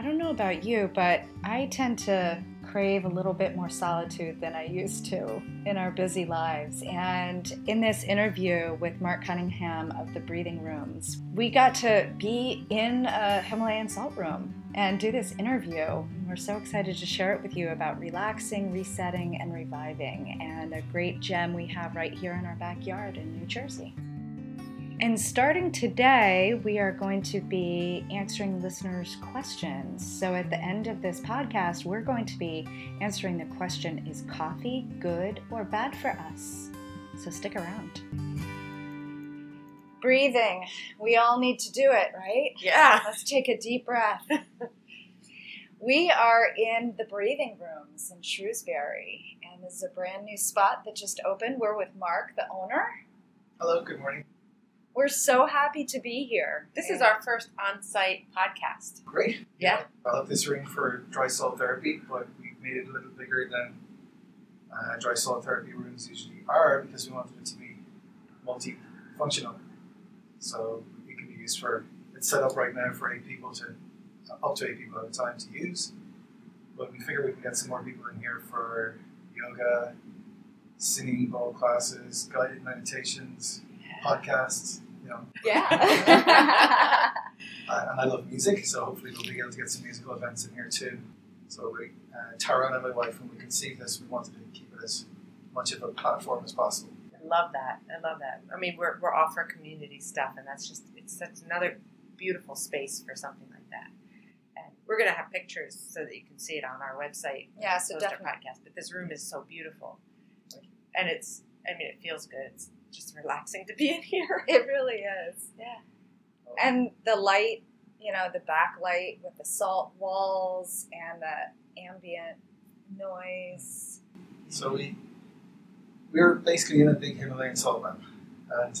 I don't know about you, but I tend to crave a little bit more solitude than I used to in our busy lives. And in this interview with Mark Cunningham of the Breathing Rooms, we got to be in a Himalayan salt room and do this interview. We're so excited to share it with you about relaxing, resetting, and reviving, and a great gem we have right here in our backyard in New Jersey. And starting today, we are going to be answering listeners' questions. So at the end of this podcast, we're going to be answering the question Is coffee good or bad for us? So stick around. Breathing. We all need to do it, right? Yeah. Let's take a deep breath. we are in the breathing rooms in Shrewsbury, and this is a brand new spot that just opened. We're with Mark, the owner. Hello, good morning. We're so happy to be here. This is our first on site podcast. Great. Yeah. I love this room for dry salt therapy, but we made it a little bigger than uh, dry salt therapy rooms usually are because we wanted it to be multifunctional. So it can be used for, it's set up right now for eight people to, up to eight people at a time to use. But we figure we can get some more people in here for yoga, singing bowl classes, guided meditations, podcasts, know. Yeah. Uh, and I love music, so hopefully we'll be able to get some musical events in here too. So we, uh, Tara and my wife, when we conceived this, we wanted to keep it as much of a platform as possible. I love that. I love that. I mean, we're, we're all for community stuff, and that's just, it's such another beautiful space for something like that. And we're going to have pictures so that you can see it on our website. Yeah, so post our definitely. podcast. But this room is so beautiful. And it's, I mean, it feels good. It's just relaxing to be in here. it really is. Yeah. And the light, you know, the backlight with the salt walls and the ambient noise. So we we're basically in a big Himalayan salt lamp, and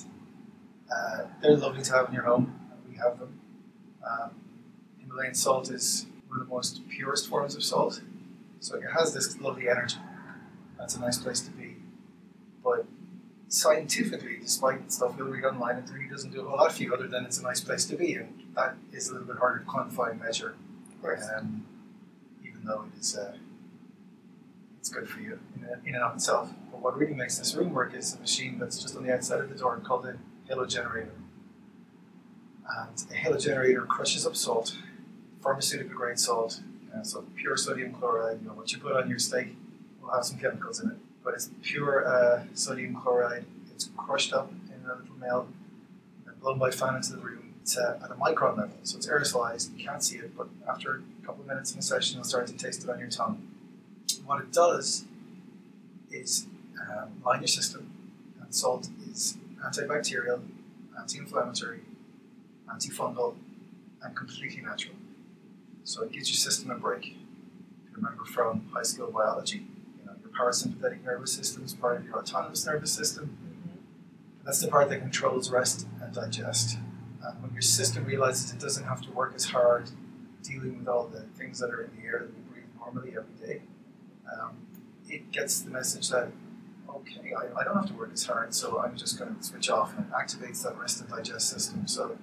uh, they're lovely to have in your home. We have them. Um, Himalayan salt is one of the most purest forms of salt, so it has this lovely energy. That's a nice place to be. But scientifically, despite stuff you'll read online, it really doesn't do a whole lot for you other than it's a nice place to be, and that is a little bit harder to quantify and measure. Um, even though it is. Uh, it's good for you in, a, in and of itself. But what really makes this room work is a machine that's just on the outside of the door called a halo generator. And a halo generator crushes up salt, pharmaceutical grade salt, uh, so pure sodium chloride. You know what you put on your steak will have some chemicals in it, but it's pure uh, sodium chloride. It's crushed up in a little mill and blown by fan into the room. It's uh, at a micron level, so it's aerosolized. You can't see it, but after a couple of minutes in a session, you'll start to taste it on your tongue what it does is um, line your system, and salt is antibacterial, anti-inflammatory, antifungal, and completely natural. So it gives your system a break. If you remember from high school biology, parasympathetic nervous system is part of your autonomous nervous system. That's the part that controls rest and digest. And when your system realizes it doesn't have to work as hard dealing with all the things that are in the air that we breathe normally every day, um, it gets the message that, okay, I, I don't have to work as hard, so I'm just going to switch off and it activates that rest and digest system. So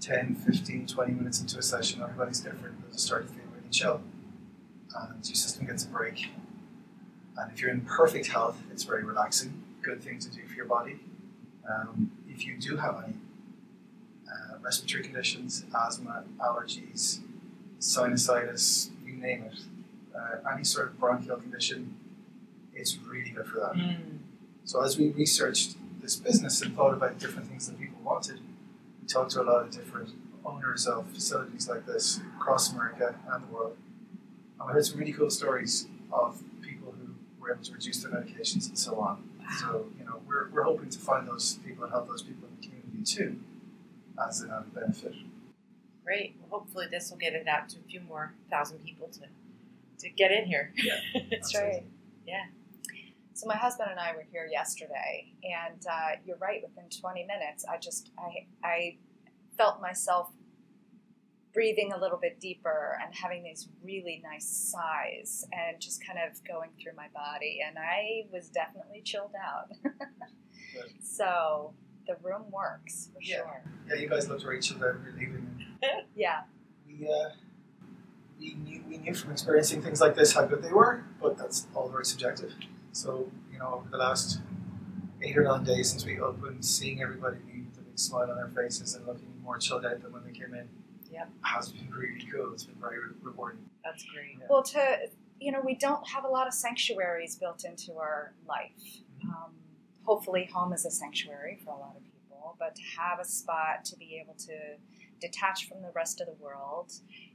10, 15, 20 minutes into a session, everybody's different. They'll just start to feel really chill. And your system gets a break. And if you're in perfect health, it's very relaxing, good thing to do for your body. Um, if you do have any uh, respiratory conditions, asthma, allergies, sinusitis, you name it, uh, any sort of bronchial condition, it's really good for that. Mm. So as we researched this business and thought about different things that people wanted, we talked to a lot of different owners of facilities like this across America and the world. And we heard some really cool stories of people who were able to reduce their medications and so on. So, you know, we're, we're hoping to find those people and help those people in the community too as an added benefit. Great. Well, hopefully this will get it out to a few more thousand people to to get in here. Yeah, That's Absolutely. right. Yeah. So my husband and I were here yesterday, and uh, you're right. Within 20 minutes, I just I I felt myself breathing a little bit deeper and having these really nice sighs and just kind of going through my body, and I was definitely chilled out. so the room works for Yeah. sure. Yeah, you guys looked very chilled out when you're leaving. Yeah. We, uh, we knew we knew from experiencing things like this how good they were, but that's all very subjective. So you know, over the last eight or nine days since we opened, seeing everybody leave with a big smile on their faces and looking more chilled out than when they came in, Yep. has been really cool. It's been very rewarding. That's great. Well, to you know, we don't have a lot of sanctuaries built into our life. Um, hopefully, home is a sanctuary for a lot of people, but to have a spot to be able to detach from the rest of the world,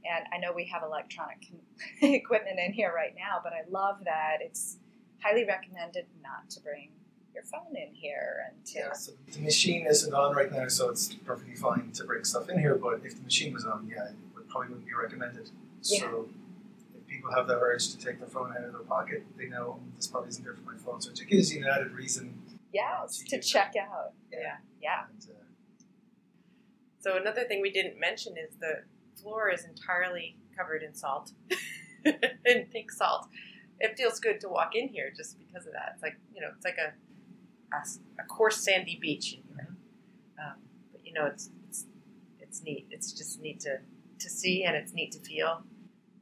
and I know we have electronic equipment in here right now, but I love that it's highly recommended not to bring your phone in here and to Yeah, so the machine isn't on right now, so it's perfectly fine to bring stuff in here. But if the machine was on, yeah, it would, probably wouldn't be recommended. So if people have that urge to take their phone out of their pocket, they know "Mm, this probably isn't there for my phone. So it gives you an added reason. yes to Yeah. check out. Yeah. Yeah. And, uh, So another thing we didn't mention is the floor is entirely covered in salt, in pink salt. It feels good to walk in here just because of that. It's like you know, it's like a a, a coarse sandy beach here. Um, but you know, it's it's it's neat. It's just neat to to see and it's neat to feel,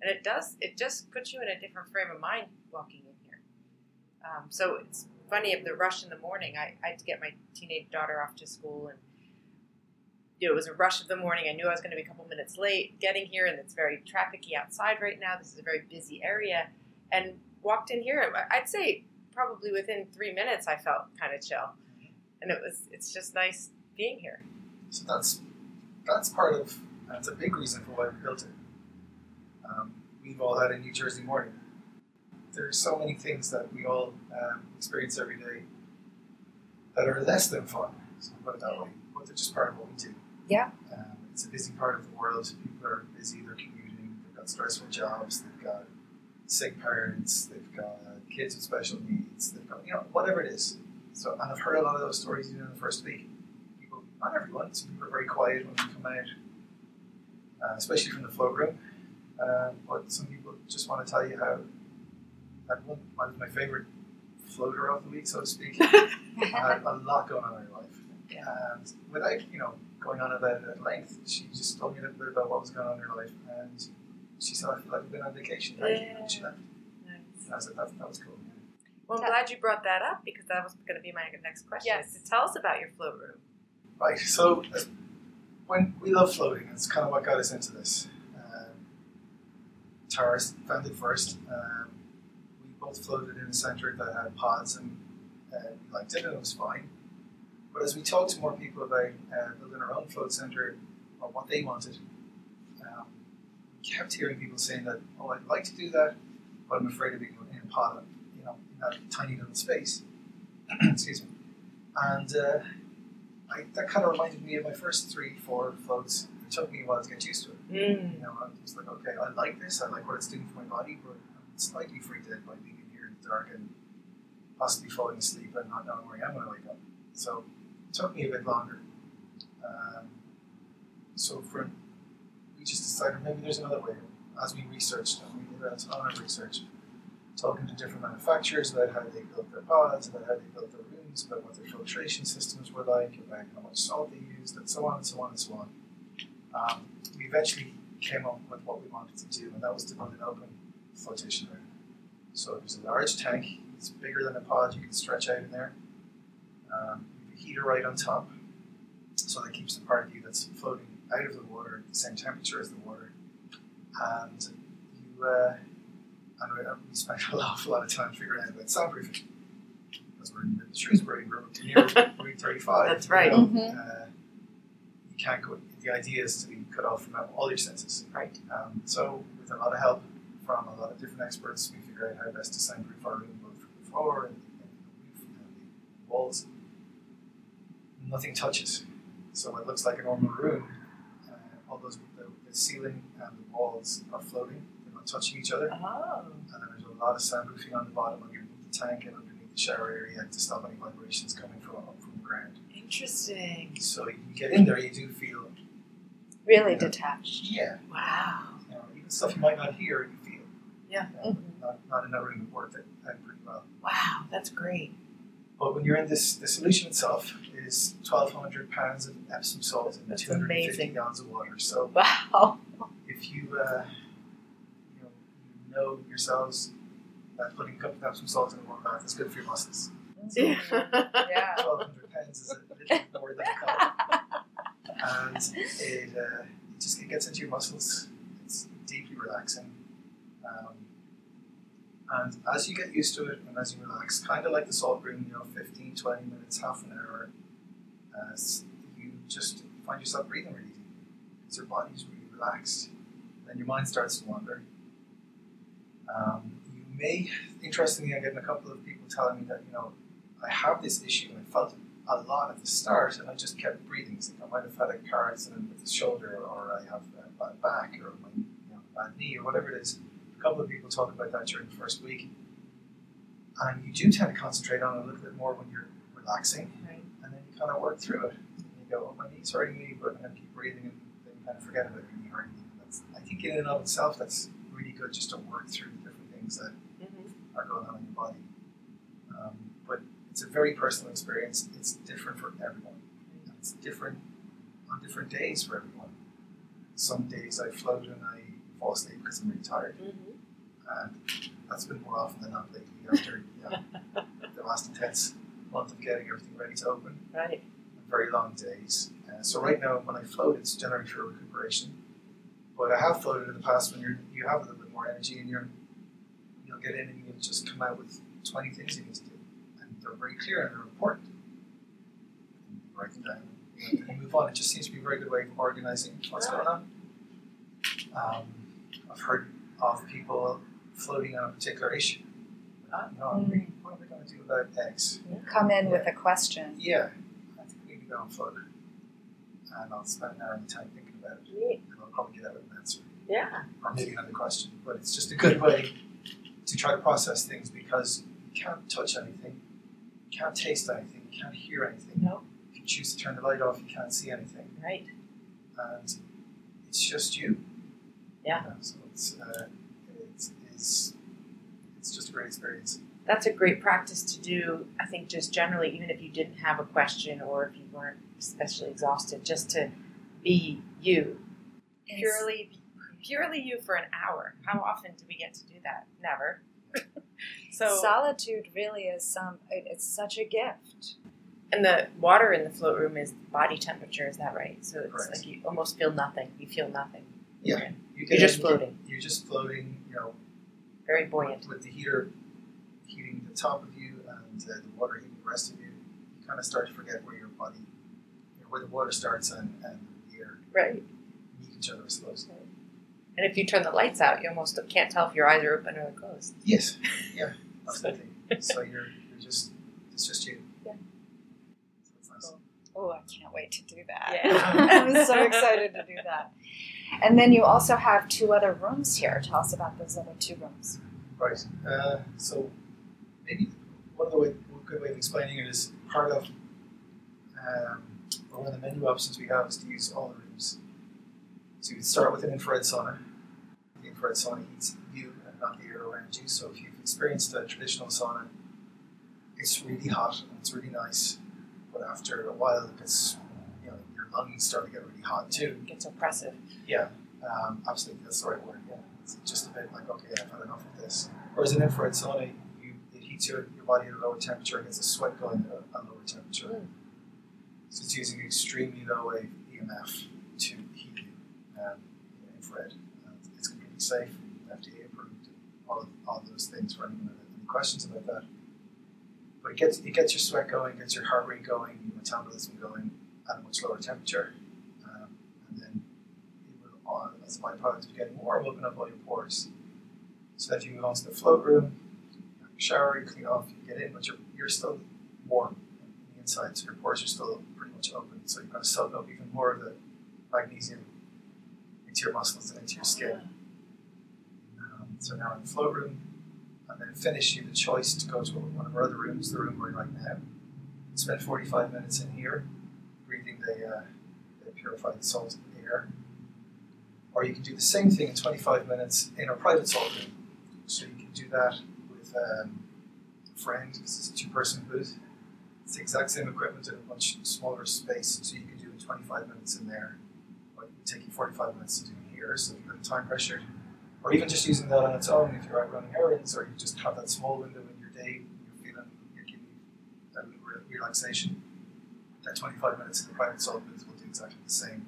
and it does it just puts you in a different frame of mind walking in here. Um, so it's funny of the rush in the morning. I, I had to get my teenage daughter off to school and you know, it was a rush of the morning. I knew I was going to be a couple minutes late getting here, and it's very trafficy outside right now. This is a very busy area, and walked in here. I'd say probably within three minutes, I felt kind of chill, and it was. It's just nice being here. so that's that's part of that's a big reason for why we built it. Um, we've all had a New Jersey morning. There's so many things that we all um, experience every day that are less than fun. So put it that way, but they're just part of what we do. Yeah. Um, it's a busy part of the world. People are busy. They're commuting. They've got stressful jobs. They've got sick parents. They've got kids with special needs. They've got you know whatever it is. So and I've heard a lot of those stories even in the first week. People, not everyone. Some people are very quiet when they come out, uh, especially from the float room. Um, but some people just want to tell you how. I one, one of my favorite floater of the week, so to speak, had a lot going on in her life. And without, you know, going on about it at length, she just told me a little bit about what was going on in her life. And she said, I feel like I've been on vacation. Thank you. And she left. Nice. I said, that, that was cool. Well, I'm glad you brought that up because that was going to be my next question. Yes. is to tell us about your float room. Right. So uh, when we love floating, it's kind of what got us into this. Um, Tara found it first. Um, we both floated in a centre that had pods, and uh, we liked it, and it was fine. But as we talked to more people about uh, building our own float centre or what they wanted, um, we kept hearing people saying that, "Oh, I'd like to do that, but I'm afraid of being a pod, you know, in that tiny little space." Excuse me. And uh, I, that kind of reminded me of my first three, four floats. It took me a while to get used to it. Mm. You know, I was like, okay, I like this. I like what it's doing for my body, but I'm slightly freaked out by being in here in the dark and possibly falling asleep and not knowing where I am when I wake up. So it took me a bit longer. Um, so for we just decided maybe there's another way. As we researched and we did a ton of research, talking to different manufacturers about how they built their pods, about how they built their rooms, about what their filtration systems were like, about how much salt they used, and so on and so on and so on. Um, we eventually came up with what we wanted to do, and that was to build an open flotation room. So there's a large tank, it's bigger than a pod, you can stretch out in there. Um, a heater right on top, so that keeps the part of you that's floating out of the water at the same temperature as the water. And you, uh, and we, uh, we spent an awful lot of time figuring out about soundproofing because we're in the Shrewsbury, we're Route 35. That's right. You, know, Mhm. uh, you can't go. The idea is to be cut off from all your senses. Right. Um, so, with a lot of help from a lot of different experts, we figured out how best to soundproof our room, both from the floor and, and the roof and the walls. Nothing touches, so it looks like a normal room. Uh, all those the, the ceiling and the walls are floating; they're not touching each other. Oh. And then there's a lot of soundproofing on the bottom underneath the tank and underneath the shower area to stop any vibrations coming from from the ground. Interesting. So you get in there, you do feel, Really Yeah. detached. Wow. yeah, you know, even stuff you might not hear, you feel. Yeah. You know, not, not in that room, it worked out out pretty well. Wow, that's great. But when you're in this, the solution itself is 1,200 pounds of Epsom salt and That's 250 amazing. gallons of water. So Wow. if you uh, know yourselves that putting a couple of Epsom salt in a warm bath is good for your muscles. Yeah. Yeah. 1200 pounds is a little more difficult. And it, uh, it just it gets into your muscles. It's deeply relaxing. Um, and as you get used to it and as you relax, kind of like the salt room, you know, 15, 20 minutes, half an hour, uh, you just find yourself breathing really deep because your body's really relaxed. Then your mind starts to wander. Um, you may, interestingly, I'm getting a couple of people telling me that, you know, I have this issue and I felt it a lot at the start and I just kept breathing. So I might have had a car accident with the shoulder or I have a bad back or my you know, bad knee or whatever it is. A couple of people talk about that during the first week. And you do tend to concentrate on it a little bit more when you're relaxing Right. and then you kind of work through it. And you go, oh, my knee's hurting me, but I'm going to keep breathing and then you kind of forget about your knee hurting you. And that's, I think in and of itself, that's good just to work through the different things that Mhm. are going on in your body. Um, but it's a very personal experience. It's different for everyone. And it's different on different days for everyone. Some days I float and I fall asleep because I'm really tired. Mhm. And that's been more often than not lately after you know, the last intense month of getting everything ready to open. Right. Very long days. Uh, so right now when I float, it's generally for recuperation. But I have floated in the past when you're, you have a little more energy and you're, you'll get in and you'll just come out with 20 things you need to do. And they're very clear and they're important. And write them down and move on. It just seems to be a very good way of organizing what's going on. Um, I've heard of people floating on a particular issue. Ah. Know, I'm what are we going to do about X? Come in with a question. Yeah, I think we need to go and float. And I'll spend an hour in the time thinking about it. Neat. And I'll probably get out with an answer Yeah. or maybe another question. But it's just a good way to try to process things because you can't touch anything, you can't taste anything, you can't hear anything. No. If you choose to turn the light off, you can't see anything. Right. And it's just you. Yeah. You know, so it's, uh, it's, it's, it's just a great experience. That's a great practice to do. I think just generally, even if you didn't have a question or if you weren't especially exhausted, just to be you, purely, purely you for an hour. How often do we get to do that? Never. so solitude really is some. It, it's such a gift. And the water in the float room is body temperature, is that right? So it's Correct. like you almost feel nothing. You feel nothing. Yeah. You You're just floating. You're just floating, you know, Very buoyant. with the heater heating the top of you and uh, the water heating the rest of you, you kind of start to forget where your body, you know, where the water starts and, and the air Right. meet each other, I suppose. And if you turn the lights out, you almost can't tell if your eyes are open or closed. Yes, yeah, absolutely. so you're, you're just, it's just you. Yeah. So it's nice. Oh, I can't wait to do that. Yeah. I'm so excited to do that. And then you also have two other rooms here. Tell us about those other two rooms. Right. Uh, so maybe one of the way, one good way of explaining it is part of um, one of the menu options we have is to use all the rooms. So you start with an infrared sauna. The infrared sauna heats you and not the air around you. So if you've experienced a traditional sauna, it's really hot and it's really nice. But after a while, it gets you know your lungs start to get really hot too. It gets oppressive. Yeah, um, absolutely, that's the right word. Yeah, it's just a bit like okay, I've had enough of this. Whereas an infrared sauna, you it heats your, your body at a lower temperature and gets a sweat going at a, lower temperature. Mm. So it's using extremely low EMF to um, in infrared. It's completely safe, FDA approved, all of, all of those things for anyone has any questions about that. But it gets it gets your sweat going, gets your heart rate going, your metabolism going at a much lower temperature, um, and then it will, as a byproduct of getting warm, open up all your pores. So that you move on to the float room, shower, you clean off, you get in, but you're, you're still warm on the inside, so your pores are still pretty much open. So you're going to soak up even more of the magnesium into your muscles and into your skin. Um, so now in the float room, and then finish, you the choice to go to one of our other rooms, the room we're in right now. Spend 45 minutes in here, breathing the, uh, the purified salt in the air. Or you can do the same thing in 25 minutes in our private salt room. So you can do that with um, a friend, this is a two person booth. It's the exact same equipment in a much smaller space, so you can do it 25 minutes in there. It would take you 45 minutes to do here, so if you're time pressured. or even just using that on its own if you're out running errands, or you just have that small window in your day you're feeling you're getting re- relaxation. That 25 minutes in the private salt will do exactly the same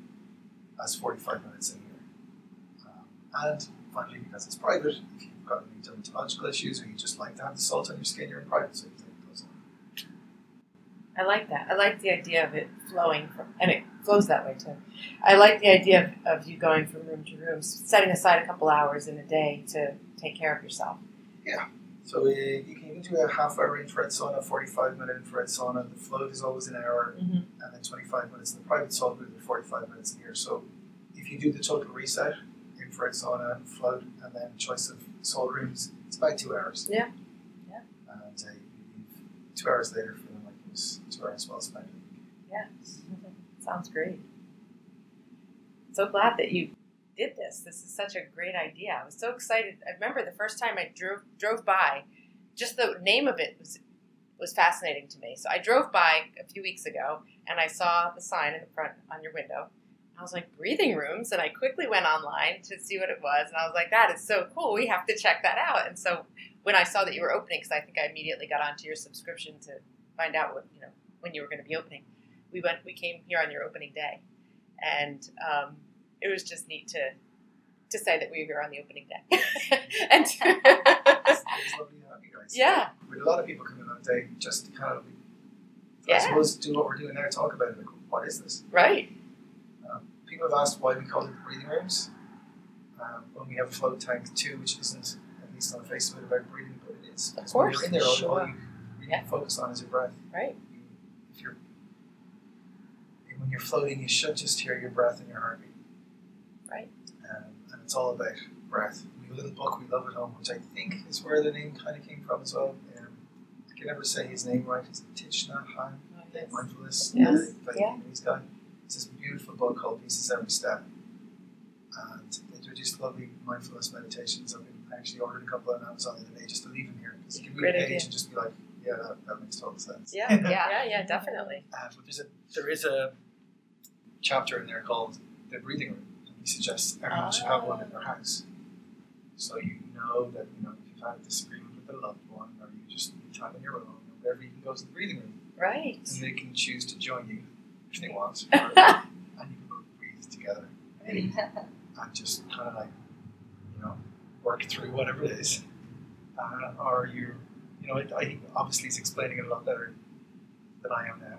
as 45 minutes in here. Um, and finally, because it's private, if you've got any dermatological issues or you just like to have the salt on your skin, you're in private, so you can take those on. I like that. I like the idea of it flowing from, and it flows that way too. I like the idea of, of you going from room to room, setting aside a couple hours in a day to take care of yourself. Yeah. So uh, you can even do a half hour infrared sauna, 45 minute infrared sauna. The float is always an hour, Mm-hmm. and then 25 minutes in the private sauna, and 45 minutes in here. So if you do the total reset, infrared sauna, float, and then choice of salt rooms, it's about two hours. Yeah. Yeah. And uh, two hours later it was two hours well. Yes. Sounds great. So glad that you did this. This is such a great idea. I was so excited. I remember the first time I drove drove by, just the name of it was was fascinating to me. So I drove by a few weeks ago and I saw the sign in the front on your window. I was like, breathing rooms, and I quickly went online to see what it was, and I was like, that is so cool. We have to check that out. And so when I saw that you were opening, because I think I immediately got onto your subscription to find out what you know when you were going to be opening, we went. We came here on your opening day, and um, it was just neat to to say that we were here on the opening day. and It's, it's lovely to have you guys. yeah, With a lot of people coming on day just kind of, I Yeah. suppose, do what we're doing now, talk about it. Like, what is this? right. People have asked why we call it breathing rooms. Um, when we have a float tank too, which isn't, at least on the face about breathing, but it is. Of Because when course, you're in there, sure. all you Yeah. focus on is your breath. Right. If you're, when you're floating, you should just hear your breath and your heartbeat. Right. Um, and it's all about breath. We have a little book we love at home, which I think is where the name kind of came from as well. Um, I can never say his name right. It's Thich Nhat Hanh Oh, yes. mindfulness. Yes. like Yeah. Vietnamese guy. It's this beautiful book called Peace Is Every Step, and they're just lovely mindfulness meditations. I've been actually ordered a couple on Amazon the other day just to leave them here because you can read a page idea. and just be like, yeah, that, that makes total sense. Yeah, Yeah. yeah, yeah, definitely. Uh, but there's a there is a chapter in there called the breathing room. And he suggests everyone should have one in their house, so you know that you know if you've had a disagreement with a loved one, or you just need time on your own, or whatever, you can go to the breathing room Right. and they can choose to join you if they want, or, and you can both breathe together and just kind of like you know work through whatever it is, uh, or you you know I think obviously he's explaining it a lot better than I am now.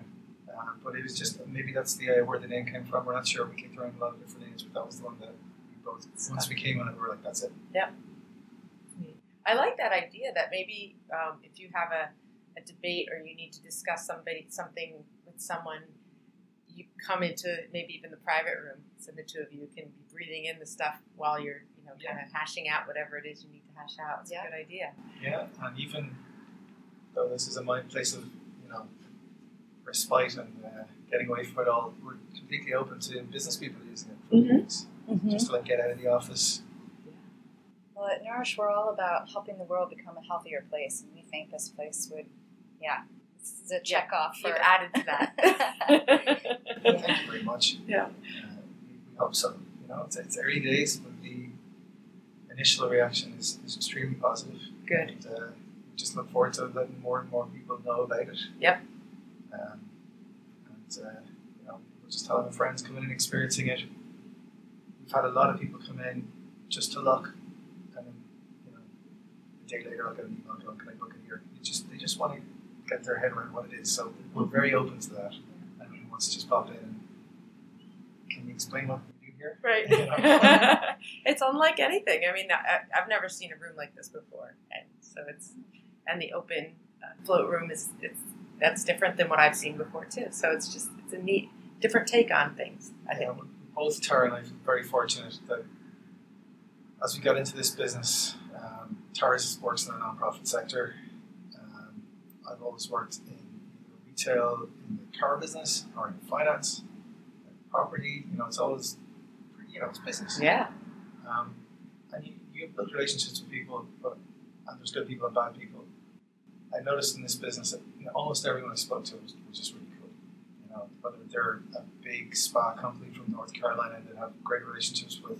Uh, but it was just maybe that's the uh, where the name came from. We're not sure. We kicked around a lot of different names, but that was the one that we both once we came on it, we were like, that's it. Yeah. I like that idea that maybe um, if you have a, a debate or you need to discuss somebody something with someone, you come into maybe even the private room, so the two of you can be breathing in the stuff while you're you know kind of hashing out whatever it is you need to hash out. It's Yeah. a good idea. Yeah, and even though this is a mind place of you know respite and uh, getting away from it all, we're completely open to business people using it for Mhm. meetings, Mhm. just to like get out of the office. Well, at Nourish, we're all about helping the world become a healthier place, and we think this place would, yeah, this is a check off for. You've added to that. Thank you very much. Yeah. Uh, we, we hope so. You know, it's, it's early days, but the initial reaction is, is extremely positive. Good. And, uh, we just look forward to letting more and more people know about it. Yep. Um, and uh, you know, we're just telling our friends coming in and experiencing it. We've had a lot of people come in just to look, and then you know, a day later I'll get an email going, "Can I book it here?" They just they just want to get their head around what it is. So we're very open to that. Who wants to just pop in and can you explain what we do here? Right. it's unlike anything. I mean, I, I've never seen a room like this before, and so it's and the open uh, float room is it's that's different than what I've seen before too. So it's just it's a neat different take on things. I Yeah, think. both Tara and I feel very fortunate that as we got into this business, um, Tara works in the nonprofit sector. Um, I've always worked in retail, in the car business, or in finance, property. You know, it's always, you know, it's business. Yeah. Um, and you, you built relationships with people, but and there's good people and bad people. I noticed in this business that you know, almost everyone I spoke to was, was just really cool. You know, whether they're a big spa company from North Carolina that have great relationships with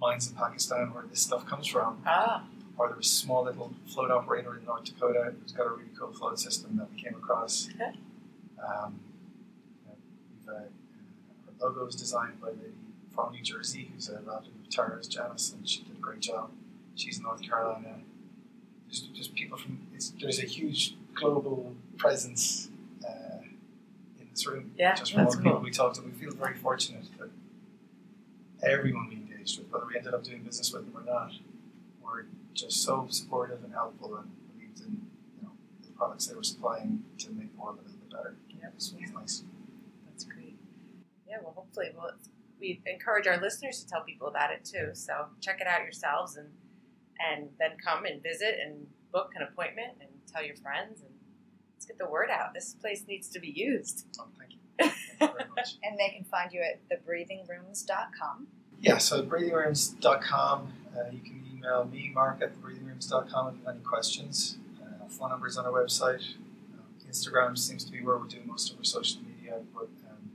mines in Pakistan where this stuff comes from. Ah, Or there was a small little float operator in North Dakota who's got a really cool float system that we came across. Okay. Um, uh, we've, uh, our logo is designed by a lady from New Jersey who's a relative of Tara's, Janice, and she did a great job. She's in North Carolina. There's just people from, it's, there's a huge global presence uh, in this room. Yeah, just from all the people we talked to. We feel very fortunate that everyone we engaged with, whether we ended up doing business with them or not, were just so supportive and helpful and believed in you know the products they were supplying to make the world a little bit better. Yep. So it's nice. that's great. Yeah, well, hopefully, we'll, we encourage our listeners to tell people about it too. So check it out yourselves, and and then come and visit and book an appointment and tell your friends and let's get the word out. This place needs to be used. Oh, thank you. Thank you very much. And they can find you at thebreathingrooms.com. Yeah, so breathingrooms.com. Uh, you can email me, mark at breathingrooms.com if you have any questions. Uh, phone numbers on our website. Um, Instagram seems to be where we're doing most of our social media, but um,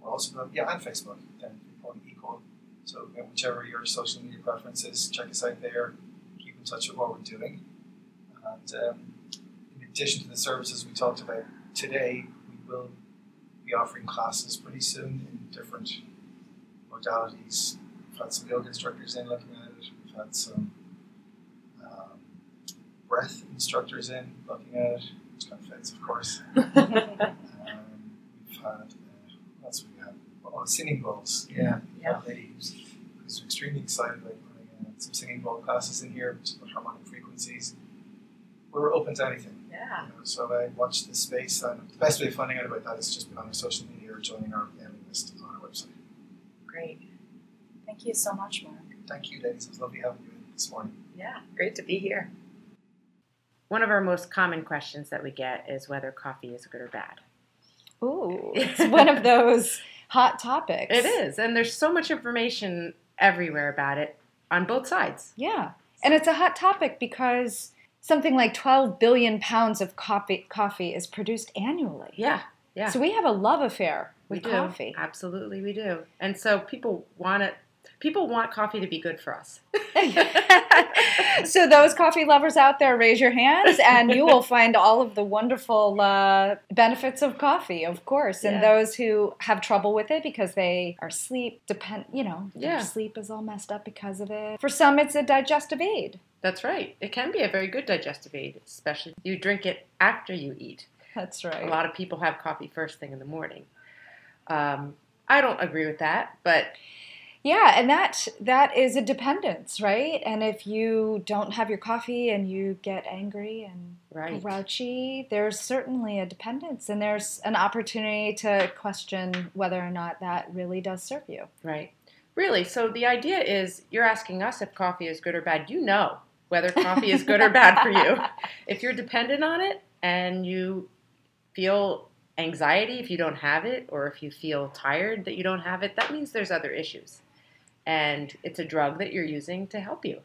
we're also, yeah, and Facebook. Then people equal. So uh, whichever your social media preference is, check us out there. Keep in touch with what we're doing. And um, in addition to the services we talked about today, we will be offering classes pretty soon in different modalities. We've had some yoga instructors in looking at it. We've had some um, breath instructors in looking at it, which kind of fits, of course. Um, we've had, uh, what else we have? Oh, singing bowls. Yeah, Yeah. a lady who's, who's extremely excited about putting some singing bowl classes in here, some harmonic frequencies. We're open to anything. Yeah. You know, so I watch the space, and the best way of finding out about that is just being on our social media or joining our mailing list on our website. Great. Thank you so much, Mark. Thank you, ladies. It was lovely having you this morning. Yeah. Great to be here. One of our most common questions that we get is whether coffee is good or bad. Ooh, it's one of those hot topics. It is, and there's so much information everywhere about it on both sides. Yeah. And it's a hot topic because something like 12 billion pounds of coffee, coffee is produced annually. Yeah, yeah. So we have a love affair we with do. coffee. Absolutely, we do. And so people want it. People want coffee to be good for us. so those coffee lovers out there, raise your hands, and you will find all of the wonderful uh, benefits of coffee, of course. And Yeah. those who have trouble with it because they are sleep depend, you know, Yeah. their sleep is all messed up because of it. For some, it's a digestive aid. That's right. It can be a very good digestive aid, especially if you drink it after you eat. That's right. A lot of people have coffee first thing in the morning. Um, I don't agree with that, but Yeah, and that that is a dependence, right? And if you don't have your coffee and you get angry and right. grouchy, there's certainly a dependence, and there's an opportunity to question whether or not that really does serve you. Right. Really. So the idea is you're asking us if coffee is good or bad. You know whether coffee is good or bad for you. If you're dependent on it and you feel anxiety if you don't have it, or if you feel tired that you don't have it, that means there's other issues. And it's a drug that you're using to help you.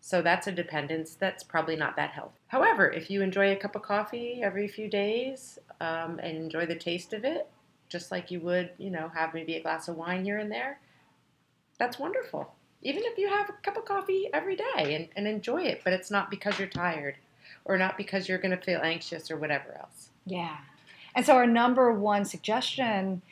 So that's a dependence that's probably not that healthy. However, if you enjoy a cup of coffee every few days um, and enjoy the taste of it, just like you would, you know, have maybe a glass of wine here and there, that's wonderful. Even if you have a cup of coffee every day and, and enjoy it, but it's not because you're tired or not because you're going to feel anxious or whatever else. Yeah. And so our number one suggestion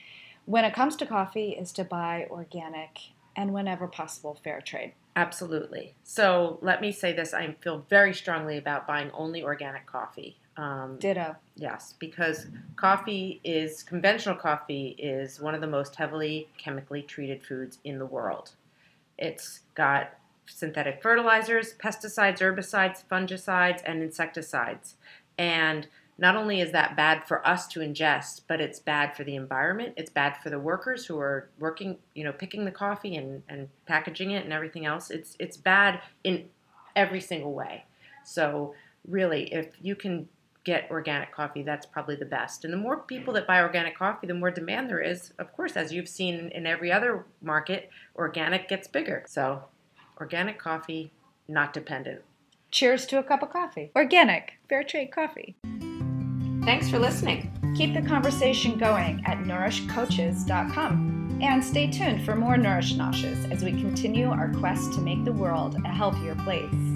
when it comes to coffee is to buy organic and whenever possible fair trade. Absolutely. So let me say this I feel very strongly about buying only organic coffee. Um, Ditto. Yes, because coffee is conventional coffee is one of the most heavily chemically treated foods in the world. It's got synthetic fertilizers, pesticides, herbicides, fungicides, and insecticides. And not only is that bad for us to ingest, but it's bad for the environment. It's bad for the workers who are working, you know, picking the coffee and, and packaging it and everything else. It's it's bad in every single way. So really, if you can get organic coffee, that's probably the best. And the more people that buy organic coffee, the more demand there is. Of course, as you've seen in every other market, organic gets bigger. So, organic coffee, not dependent. Cheers to a cup of coffee. Organic, fair trade coffee. Thanks for listening. Keep the conversation going at nourishcoaches.com And stay tuned for more Nourish Noshes as we continue our quest to make the world a healthier place.